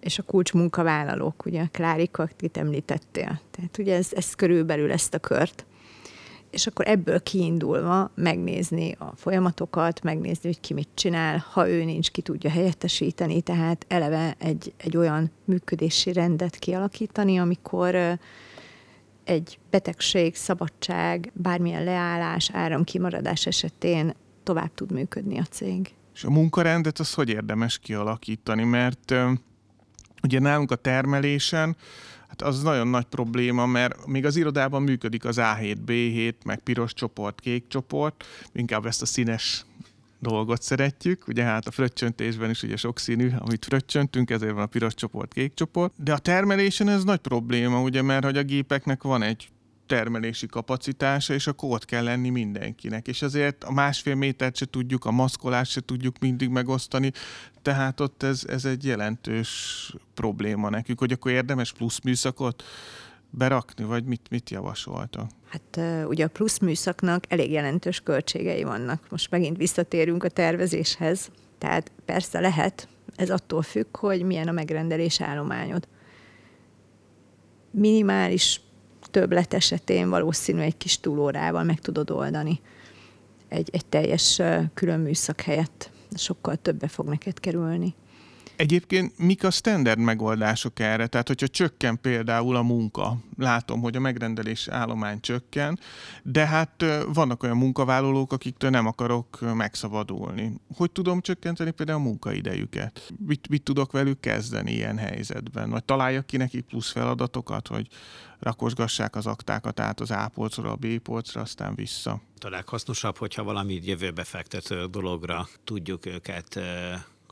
D: és a kulcs munkavállalók, ugye a Klárika, akit említettél. Tehát ugye ez, ez körülbelül ezt a kört és akkor ebből kiindulva megnézni a folyamatokat, megnézni, hogy ki mit csinál, ha ő nincs, ki tudja helyettesíteni, tehát eleve egy, egy olyan működési rendet kialakítani, amikor egy betegség, szabadság, bármilyen leállás, áramkimaradás esetén tovább tud működni a cég.
B: És a munkarendet az hogy érdemes kialakítani? Mert ugye nálunk a termelésen Hát az nagyon nagy probléma, mert még az irodában működik az A7, B7, meg piros csoport, kék csoport, inkább ezt a színes dolgot szeretjük, ugye hát a fröccsöntésben is ugye sokszínű, amit fröccsöntünk, ezért van a piros csoport, kék csoport, de a termelésen ez nagy probléma, ugye, mert hogy a gépeknek van egy termelési kapacitása, és akkor ott kell lenni mindenkinek. És azért a másfél métert se tudjuk, a maszkolást se tudjuk mindig megosztani, tehát ott ez, ez egy jelentős probléma nekünk, hogy akkor érdemes plusz műszakot berakni, vagy mit, mit javasoltak?
D: Hát ugye a plusz műszaknak elég jelentős költségei vannak. Most megint visszatérünk a tervezéshez. Tehát persze lehet, ez attól függ, hogy milyen a megrendelés állományod. Minimális többlet esetén valószínű egy kis túlórával meg tudod oldani egy, egy teljes külön műszak helyett. Sokkal többe fog neked kerülni.
B: Egyébként mik a standard megoldások erre? Tehát, hogyha csökken például a munka, látom, hogy a megrendelés állomány csökken, de hát vannak olyan munkavállalók, akiktől nem akarok megszabadulni. Hogy tudom csökkenteni például a munkaidejüket? Mit, mit tudok velük kezdeni ilyen helyzetben? Vagy találjak ki nekik plusz feladatokat, hogy rakosgassák az aktákat át az A polcra, a B polcra, aztán vissza.
C: A leghasznosabb, hogyha valami jövőbe fektető dologra tudjuk őket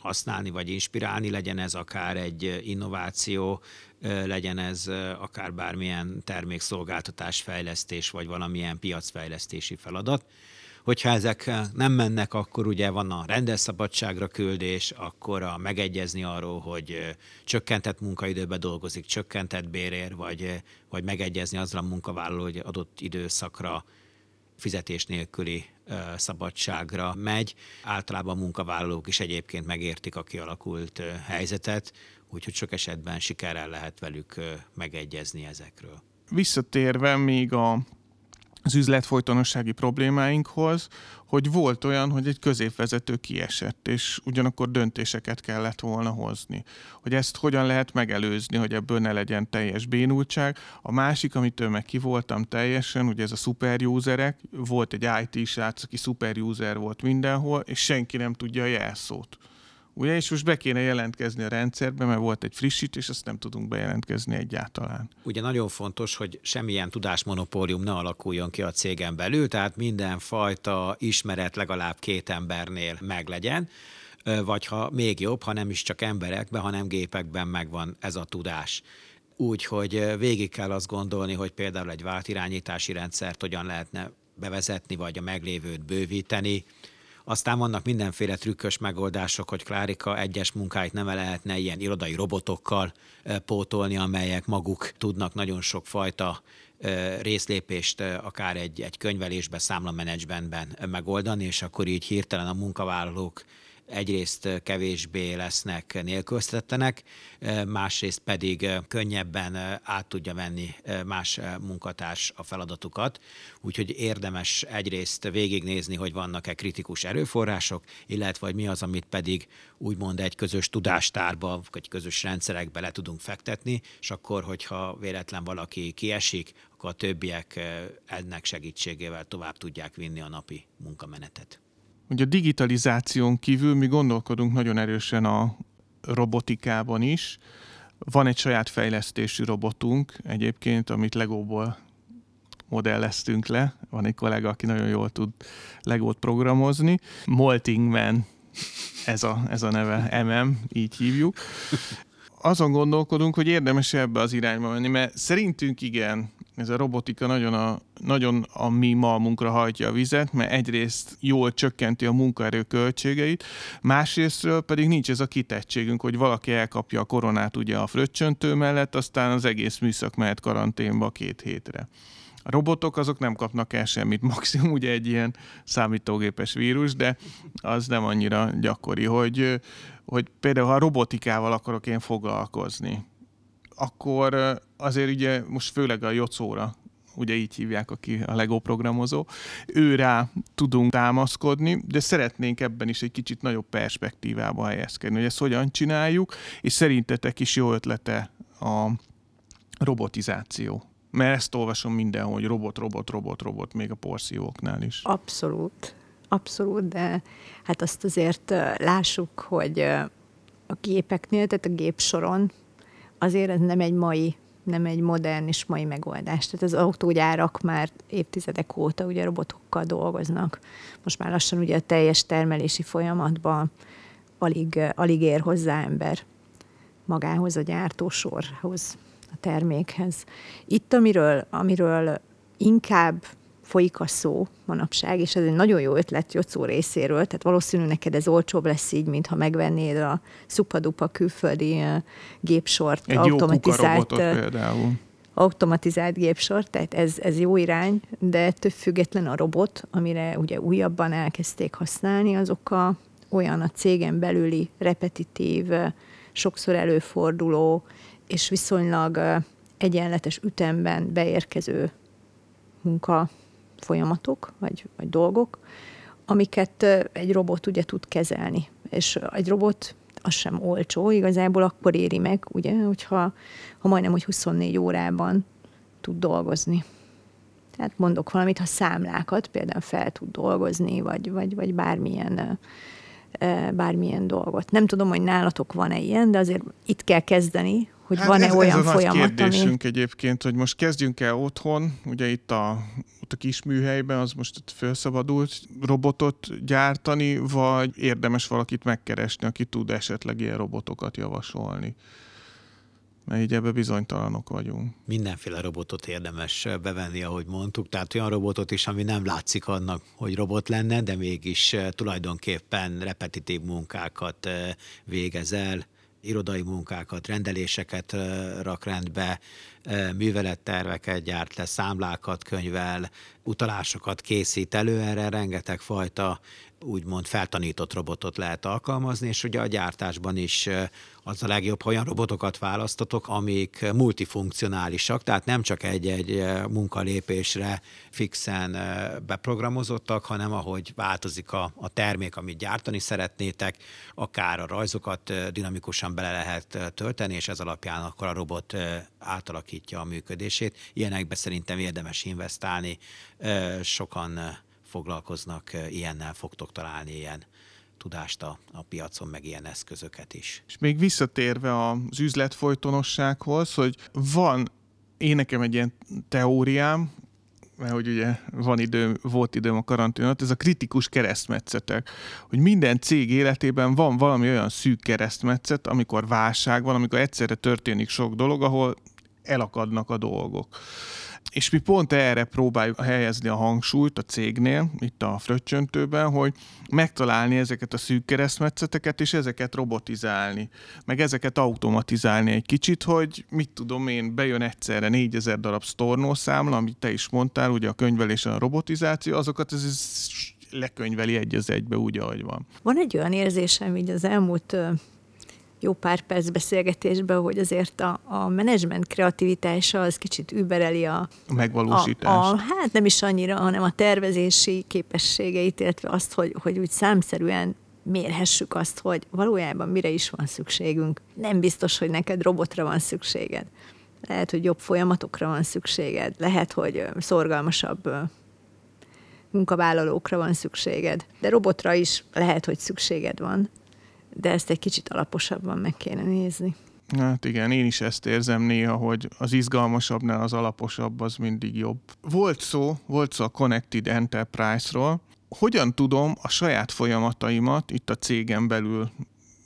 C: használni vagy inspirálni, legyen ez akár egy innováció, legyen ez akár bármilyen termékszolgáltatás fejlesztés, vagy valamilyen piacfejlesztési feladat. Hogyha ezek nem mennek, akkor ugye van a rendes szabadságra küldés, akkor a megegyezni arról, hogy csökkentett munkaidőben dolgozik, csökkentett bérér, vagy, vagy megegyezni azzal a munkavállaló, hogy adott időszakra fizetés nélküli szabadságra megy. Általában munkavállalók is egyébként megértik a kialakult helyzetet, úgyhogy sok esetben sikerrel lehet velük megegyezni ezekről.
B: Visszatérve még a az üzletfolytonossági problémáinkhoz, hogy volt olyan, hogy egy középvezető kiesett, és ugyanakkor döntéseket kellett volna hozni. Hogy ezt hogyan lehet megelőzni, hogy ebből ne legyen teljes bénultság. A másik, amitől meg ki voltam teljesen, ugye ez a superuserek, volt egy IT-srác, aki superuser volt mindenhol, és senki nem tudja a jelszót Ugye, és most be kéne jelentkezni a rendszerbe, mert volt egy frissítés, azt nem tudunk bejelentkezni egyáltalán.
C: Ugye nagyon fontos, hogy semmilyen tudásmonopólium ne alakuljon ki a cégen belül, tehát mindenfajta ismeret legalább két embernél meglegyen vagy ha még jobb, ha nem is csak emberekben, hanem gépekben megvan ez a tudás. Úgyhogy végig kell azt gondolni, hogy például egy váltirányítási rendszert hogyan lehetne bevezetni, vagy a meglévőt bővíteni, aztán vannak mindenféle trükkös megoldások, hogy Klárika egyes munkáit nem lehetne ilyen irodai robotokkal pótolni, amelyek maguk tudnak nagyon sok fajta részlépést akár egy, egy könyvelésbe, számlamenedzsmentben megoldani, és akkor így hirtelen a munkavállalók egyrészt kevésbé lesznek nélkülöztettenek, másrészt pedig könnyebben át tudja venni más munkatárs a feladatukat. Úgyhogy érdemes egyrészt végignézni, hogy vannak-e kritikus erőforrások, illetve hogy mi az, amit pedig úgymond egy közös tudástárba, vagy közös rendszerekbe le tudunk fektetni, és akkor, hogyha véletlen valaki kiesik, akkor a többiek ennek segítségével tovább tudják vinni a napi munkamenetet
B: hogy a digitalizáción kívül mi gondolkodunk nagyon erősen a robotikában is. Van egy saját fejlesztésű robotunk egyébként, amit Legóból modelleztünk le. Van egy kollega, aki nagyon jól tud Legót programozni. Molting Man ez a, ez a neve, MM, így hívjuk. Azon gondolkodunk, hogy érdemes ebbe az irányba menni, mert szerintünk igen, ez a robotika nagyon a, nagyon a mi malmunkra hajtja a vizet, mert egyrészt jól csökkenti a munkaerő költségeit, másrésztről pedig nincs ez a kitettségünk, hogy valaki elkapja a koronát ugye a fröccsöntő mellett, aztán az egész műszak mehet karanténba két hétre. A robotok azok nem kapnak el semmit, (laughs) maximum ugye egy ilyen számítógépes vírus, de az nem annyira gyakori, hogy, hogy például ha robotikával akarok én foglalkozni, akkor azért ugye most főleg a Jocóra ugye így hívják, aki a Lego programozó, őrá tudunk támaszkodni, de szeretnénk ebben is egy kicsit nagyobb perspektívába helyezkedni, hogy ezt hogyan csináljuk, és szerintetek is jó ötlete a robotizáció. Mert ezt olvasom mindenhol, hogy robot, robot, robot, robot, még a porszívóknál is.
D: Abszolút, abszolút, de hát azt azért lássuk, hogy a gépeknél, tehát a gépsoron azért ez nem egy mai nem egy modern és mai megoldás. Tehát az autógyárak már évtizedek óta ugye robotokkal dolgoznak. Most már lassan ugye a teljes termelési folyamatban alig, alig ér hozzá ember magához, a gyártósorhoz, a termékhez. Itt, amiről, amiről inkább folyik a szó manapság, és ez egy nagyon jó ötlet Jocó részéről, tehát valószínű neked ez olcsóbb lesz így, mint ha megvennéd a szupadupa külföldi gépsort,
B: egy
D: automatizált,
B: jó például.
D: automatizált gépsort, tehát ez, ez jó irány, de ettől független a robot, amire ugye újabban elkezdték használni, azok a, olyan a cégen belüli repetitív, sokszor előforduló, és viszonylag egyenletes ütemben beérkező munka folyamatok, vagy, vagy dolgok, amiket egy robot ugye tud kezelni. És egy robot az sem olcsó, igazából akkor éri meg, ugye, hogyha ha majdnem, hogy 24 órában tud dolgozni. Tehát mondok valamit, ha számlákat például fel tud dolgozni, vagy, vagy, vagy bármilyen, bármilyen dolgot. Nem tudom, hogy nálatok van-e ilyen, de azért itt kell kezdeni, hogy hát van-e
B: ez,
D: olyan
B: ez a
D: folyamat,
B: nagy kérdésünk ami... egyébként, hogy most kezdjünk el otthon, ugye itt a, ott a kis műhelyben, az most felszabadult robotot gyártani, vagy érdemes valakit megkeresni, aki tud esetleg ilyen robotokat javasolni? mert így ebbe bizonytalanok vagyunk.
C: Mindenféle robotot érdemes bevenni, ahogy mondtuk, tehát olyan robotot is, ami nem látszik annak, hogy robot lenne, de mégis tulajdonképpen repetitív munkákat eh, végez el, irodai munkákat, rendeléseket rak rendbe, műveletterveket gyárt le, számlákat könyvel, utalásokat készít elő, erre rengeteg fajta úgymond feltanított robotot lehet alkalmazni, és ugye a gyártásban is az a legjobb, ha olyan robotokat választatok, amik multifunkcionálisak, tehát nem csak egy-egy munkalépésre fixen beprogramozottak, hanem ahogy változik a, a termék, amit gyártani szeretnétek, akár a rajzokat dinamikusan bele lehet tölteni, és ez alapján akkor a robot átalakítja a működését. Ilyenekbe szerintem érdemes investálni. Sokan foglalkoznak ilyennel, fogtok találni ilyen tudást a, a piacon, meg ilyen eszközöket is.
B: És még visszatérve az üzletfolytonossághoz, hogy van, én nekem egy ilyen teóriám, mert hogy ugye van idő, volt időm a karanténat, ez a kritikus keresztmetszetek, hogy minden cég életében van valami olyan szűk keresztmetszet, amikor válság van, amikor egyszerre történik sok dolog, ahol elakadnak a dolgok és mi pont erre próbáljuk helyezni a hangsúlyt a cégnél, itt a fröccsöntőben, hogy megtalálni ezeket a szűk keresztmetszeteket, és ezeket robotizálni, meg ezeket automatizálni egy kicsit, hogy mit tudom én, bejön egyszerre 4000 darab számla, amit te is mondtál, ugye a könyvelés a robotizáció, azokat ez, ez lekönyveli egy az egybe úgy, ahogy van.
D: Van egy olyan érzésem így az elmúlt jó pár perc beszélgetésben, hogy azért a, a menedzsment kreativitása az kicsit übereli a,
B: a megvalósítást.
D: A, a, hát nem is annyira, hanem a tervezési képességeit, illetve azt, hogy, hogy úgy számszerűen mérhessük azt, hogy valójában mire is van szükségünk. Nem biztos, hogy neked robotra van szükséged. Lehet, hogy jobb folyamatokra van szükséged. Lehet, hogy szorgalmasabb munkavállalókra van szükséged. De robotra is lehet, hogy szükséged van de ezt egy kicsit alaposabban meg kéne nézni.
B: Hát igen, én is ezt érzem néha, hogy az izgalmasabbnál az alaposabb az mindig jobb. Volt szó, volt szó a Connected Enterprise-ról, hogyan tudom a saját folyamataimat itt a cégen belül,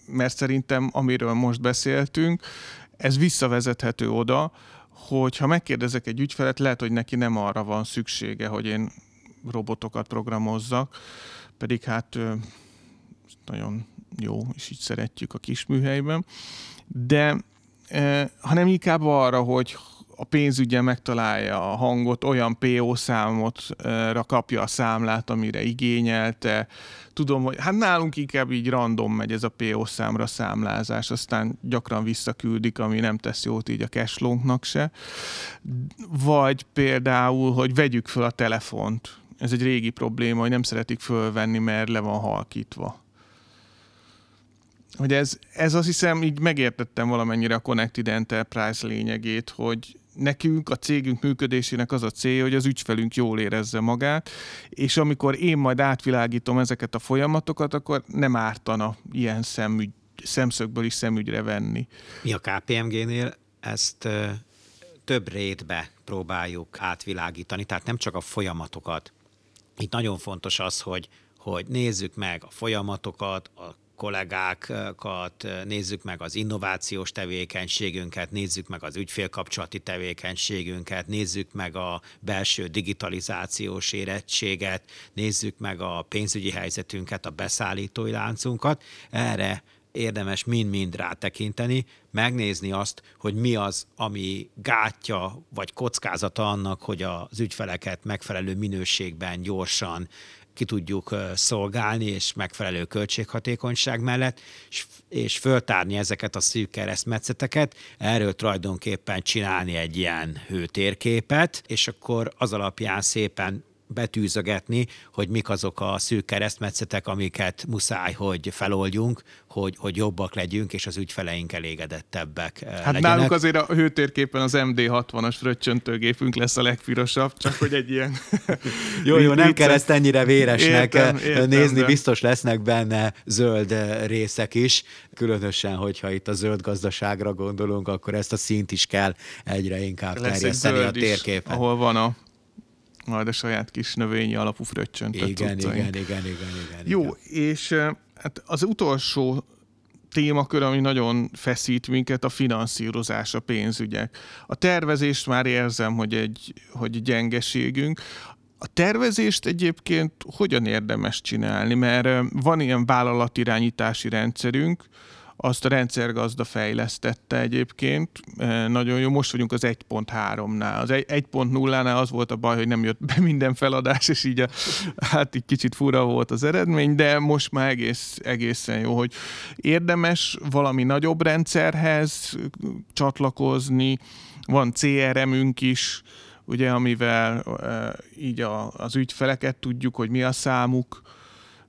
B: mert szerintem amiről most beszéltünk, ez visszavezethető oda, hogy ha megkérdezek egy ügyfelet, lehet, hogy neki nem arra van szüksége, hogy én robotokat programozzak, pedig hát nagyon jó, és így szeretjük a kisműhelyben, de hanem inkább arra, hogy a pénzügye megtalálja a hangot, olyan PO számotra kapja a számlát, amire igényelte. Tudom, hogy hát nálunk inkább így random megy ez a PO számra számlázás, aztán gyakran visszaküldik, ami nem tesz jót így a cashflow se. Vagy például, hogy vegyük fel a telefont. Ez egy régi probléma, hogy nem szeretik fölvenni, mert le van halkítva hogy ez, ez azt hiszem, így megértettem valamennyire a Connected Enterprise lényegét, hogy nekünk, a cégünk működésének az a célja, hogy az ügyfelünk jól érezze magát, és amikor én majd átvilágítom ezeket a folyamatokat, akkor nem ártana ilyen szemügy, szemszögből is szemügyre venni.
C: Mi a KPMG-nél ezt több rétbe próbáljuk átvilágítani, tehát nem csak a folyamatokat. Itt nagyon fontos az, hogy, hogy nézzük meg a folyamatokat, a kollégákat, nézzük meg az innovációs tevékenységünket, nézzük meg az ügyfélkapcsolati tevékenységünket, nézzük meg a belső digitalizációs érettséget, nézzük meg a pénzügyi helyzetünket, a beszállítói láncunkat. Erre érdemes mind-mind rátekinteni, megnézni azt, hogy mi az, ami gátja vagy kockázata annak, hogy az ügyfeleket megfelelő minőségben, gyorsan ki tudjuk szolgálni, és megfelelő költséghatékonyság mellett, és, és föltárni ezeket a szűk keresztmetszeteket, erről tulajdonképpen csinálni egy ilyen hőtérképet, és akkor az alapján szépen betűzögetni, hogy mik azok a szűk keresztmetszetek, amiket muszáj, hogy feloldjunk, hogy, hogy jobbak legyünk, és az ügyfeleink elégedettebbek
B: eh, Hát legyenek. nálunk azért a hőtérképen az MD60-as fröccsöntőgépünk lesz a legpirosabb, csak hogy egy ilyen... (laughs)
C: jó, jó, nem kell ezt ennyire véresnek értem, értem, nézni, de... biztos lesznek benne zöld eh, részek is, különösen, hogyha itt a zöld gazdaságra gondolunk, akkor ezt a szint is kell egyre inkább lesz terjeszteni a térképen.
B: Is, ahol van a majd a saját kis növényi alapú fröccsöntött
C: igen, igen, igen, igen, igen.
B: Jó, igen. és hát az utolsó témakör, ami nagyon feszít minket, a finanszírozás, a pénzügyek. A tervezést már érzem, hogy egy hogy gyengeségünk. A tervezést egyébként hogyan érdemes csinálni? Mert van ilyen vállalatirányítási rendszerünk, azt a rendszergazda fejlesztette egyébként. E, nagyon jó, most vagyunk az 1.3-nál. Az 1.0-nál az volt a baj, hogy nem jött be minden feladás, és így a, hát így kicsit fura volt az eredmény, de most már egész, egészen jó, hogy érdemes valami nagyobb rendszerhez csatlakozni, van CRM-ünk is, ugye, amivel e, így a, az ügyfeleket tudjuk, hogy mi a számuk,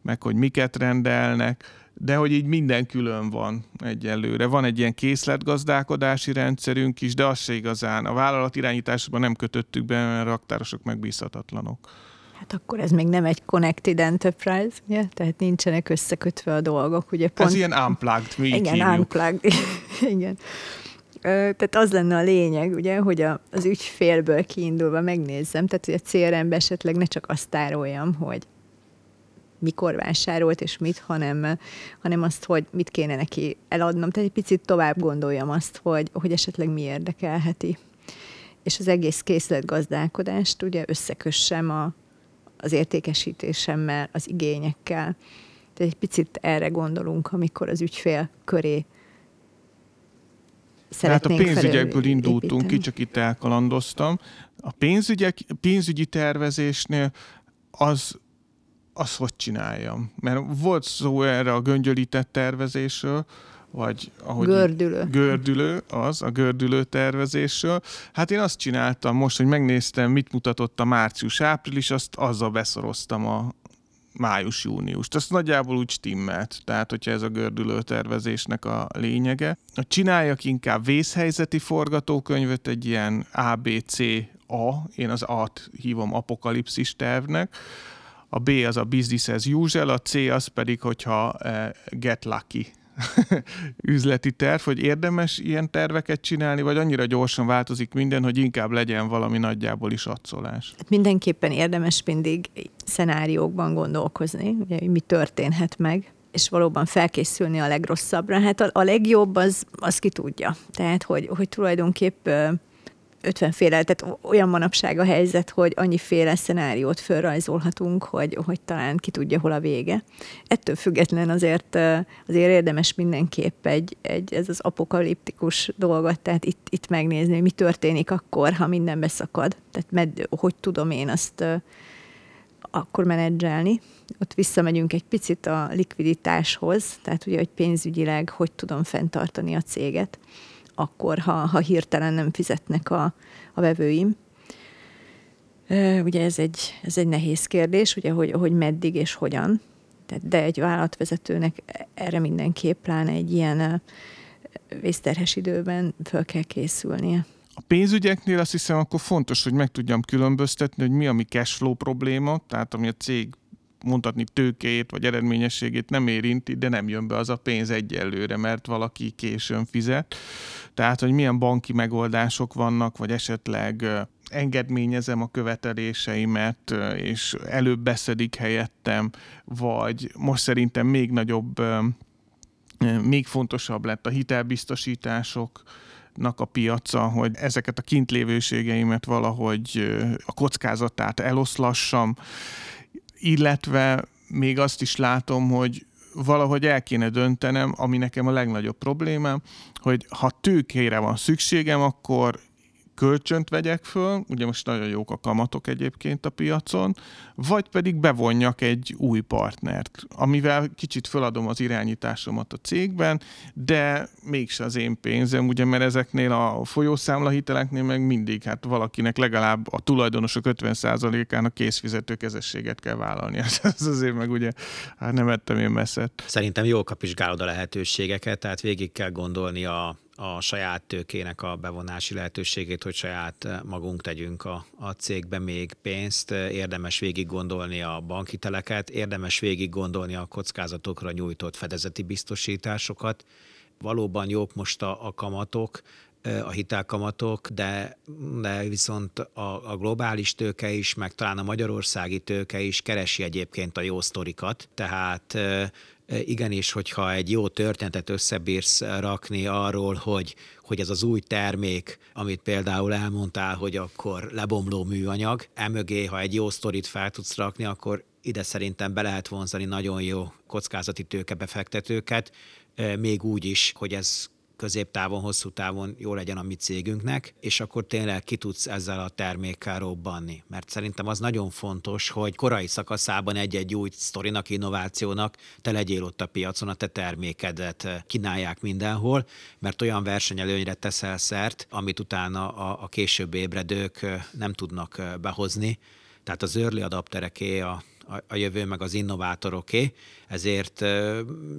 B: meg hogy miket rendelnek, de hogy így minden külön van egyelőre. Van egy ilyen készletgazdálkodási rendszerünk is, de az se igazán. A vállalat irányításban nem kötöttük be, mert a raktárosok megbízhatatlanok.
D: Hát akkor ez még nem egy connected enterprise, ugye? Tehát nincsenek összekötve a dolgok, ugye?
B: Pont... Ez ilyen unplugged, mi
D: Igen, hívjuk. unplugged, (laughs) igen. Tehát az lenne a lényeg, ugye, hogy a, az ügyfélből kiindulva megnézzem, tehát hogy a CRM-be esetleg ne csak azt tároljam, hogy mikor vásárolt és mit, hanem, hanem azt, hogy mit kéne neki eladnom. Tehát egy picit tovább gondoljam azt, hogy, hogy esetleg mi érdekelheti. És az egész készletgazdálkodást ugye összekössem a, az értékesítésemmel, az igényekkel. Tehát egy picit erre gondolunk, amikor az ügyfél köré
B: Hát a pénzügyekből indultunk építeni. ki, csak itt elkalandoztam. A pénzügyek, pénzügyi tervezésnél az azt hogy csináljam? Mert volt szó erre a göngyölített tervezésről, vagy ahogy
D: gördülő.
B: gördülő, az, a gördülő tervezésről. Hát én azt csináltam most, hogy megnéztem, mit mutatott a március-április, azt azzal beszoroztam a május-júniust. Azt nagyjából úgy stimmelt, tehát hogyha ez a gördülő tervezésnek a lényege. Csináljak inkább vészhelyzeti forgatókönyvet, egy ilyen ABC A, én az A-t hívom apokalipszis tervnek, a B az a business as usual, a C az pedig, hogyha uh, get lucky, (laughs) üzleti terv, hogy érdemes ilyen terveket csinálni, vagy annyira gyorsan változik minden, hogy inkább legyen valami nagyjából is adszolás?
D: Hát mindenképpen érdemes mindig szenáriókban gondolkozni, hogy mi történhet meg és valóban felkészülni a legrosszabbra. Hát a, a legjobb az, az ki tudja. Tehát, hogy, hogy tulajdonképp 50 féle, tehát olyan manapság a helyzet, hogy annyiféle szenáriót felrajzolhatunk, hogy, hogy talán ki tudja, hol a vége. Ettől független azért, azért érdemes mindenképp egy, egy, ez az apokaliptikus dolgot, tehát itt, itt megnézni, hogy mi történik akkor, ha minden beszakad. Tehát med, hogy tudom én azt akkor menedzselni. Ott visszamegyünk egy picit a likviditáshoz, tehát ugye, hogy pénzügyileg hogy tudom fenntartani a céget akkor, ha, ha hirtelen nem fizetnek a, a vevőim. Ugye ez egy, ez egy nehéz kérdés, ugye, hogy, hogy meddig és hogyan. Tehát, de egy vállalatvezetőnek erre mindenképp pláne egy ilyen vészterhes időben föl kell készülnie.
B: A pénzügyeknél azt hiszem akkor fontos, hogy meg tudjam különböztetni, hogy mi a mi cashflow probléma, tehát ami a cég mondhatni tőkéjét vagy eredményességét nem érinti, de nem jön be az a pénz egyelőre, mert valaki későn fizet. Tehát, hogy milyen banki megoldások vannak, vagy esetleg engedményezem a követeléseimet, és előbb beszedik helyettem, vagy most szerintem még nagyobb, még fontosabb lett a hitelbiztosítások, a piaca, hogy ezeket a kintlévőségeimet valahogy a kockázatát eloszlassam, illetve még azt is látom, hogy valahogy el kéne döntenem, ami nekem a legnagyobb problémám, hogy ha tőkére van szükségem, akkor kölcsönt vegyek föl, ugye most nagyon jók a kamatok egyébként a piacon, vagy pedig bevonjak egy új partnert, amivel kicsit föladom az irányításomat a cégben, de mégse az én pénzem, ugye, mert ezeknél a folyószámla hiteleknél meg mindig, hát valakinek legalább a tulajdonosok 50%-ának készfizető kezességet kell vállalni. (laughs) Ez azért meg ugye, hát nem ettem én messzet.
C: Szerintem jól kapizsgálod a lehetőségeket, tehát végig kell gondolni a, a saját tőkének a bevonási lehetőségét, hogy saját magunk tegyünk a, a cégbe még pénzt. Érdemes végig gondolni a bankiteleket, érdemes végig gondolni a kockázatokra nyújtott fedezeti biztosításokat. Valóban jók most a, a kamatok, a hitelkamatok, de, de viszont a, a globális tőke is, meg talán a magyarországi tőke is keresi egyébként a jó sztorikat, tehát igenis, hogyha egy jó történetet összebírsz rakni arról, hogy, hogy ez az új termék, amit például elmondtál, hogy akkor lebomló műanyag, emögé, ha egy jó sztorit fel tudsz rakni, akkor ide szerintem be lehet vonzani nagyon jó kockázati tőkebefektetőket, még úgy is, hogy ez középtávon, hosszú távon jó legyen a mi cégünknek, és akkor tényleg ki tudsz ezzel a termékkel robbanni. Mert szerintem az nagyon fontos, hogy korai szakaszában egy-egy új sztorinak, innovációnak te legyél ott a piacon, a te termékedet kínálják mindenhol, mert olyan versenyelőnyre teszel szert, amit utána a, a később ébredők nem tudnak behozni. Tehát az early adaptereké a a jövő meg az innovátoroké, ezért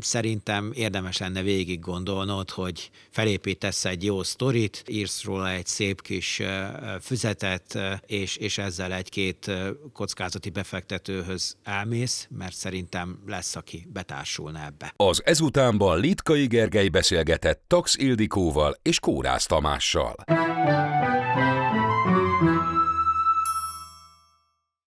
C: szerintem érdemes lenne végig gondolnod, hogy felépítesz egy jó sztorit, írsz róla egy szép kis füzetet, és, és ezzel egy-két kockázati befektetőhöz elmész, mert szerintem lesz, aki betársulna ebbe.
A: Az ezutánban Litkai Gergely beszélgetett Tax Ildikóval és Kórász Tamással.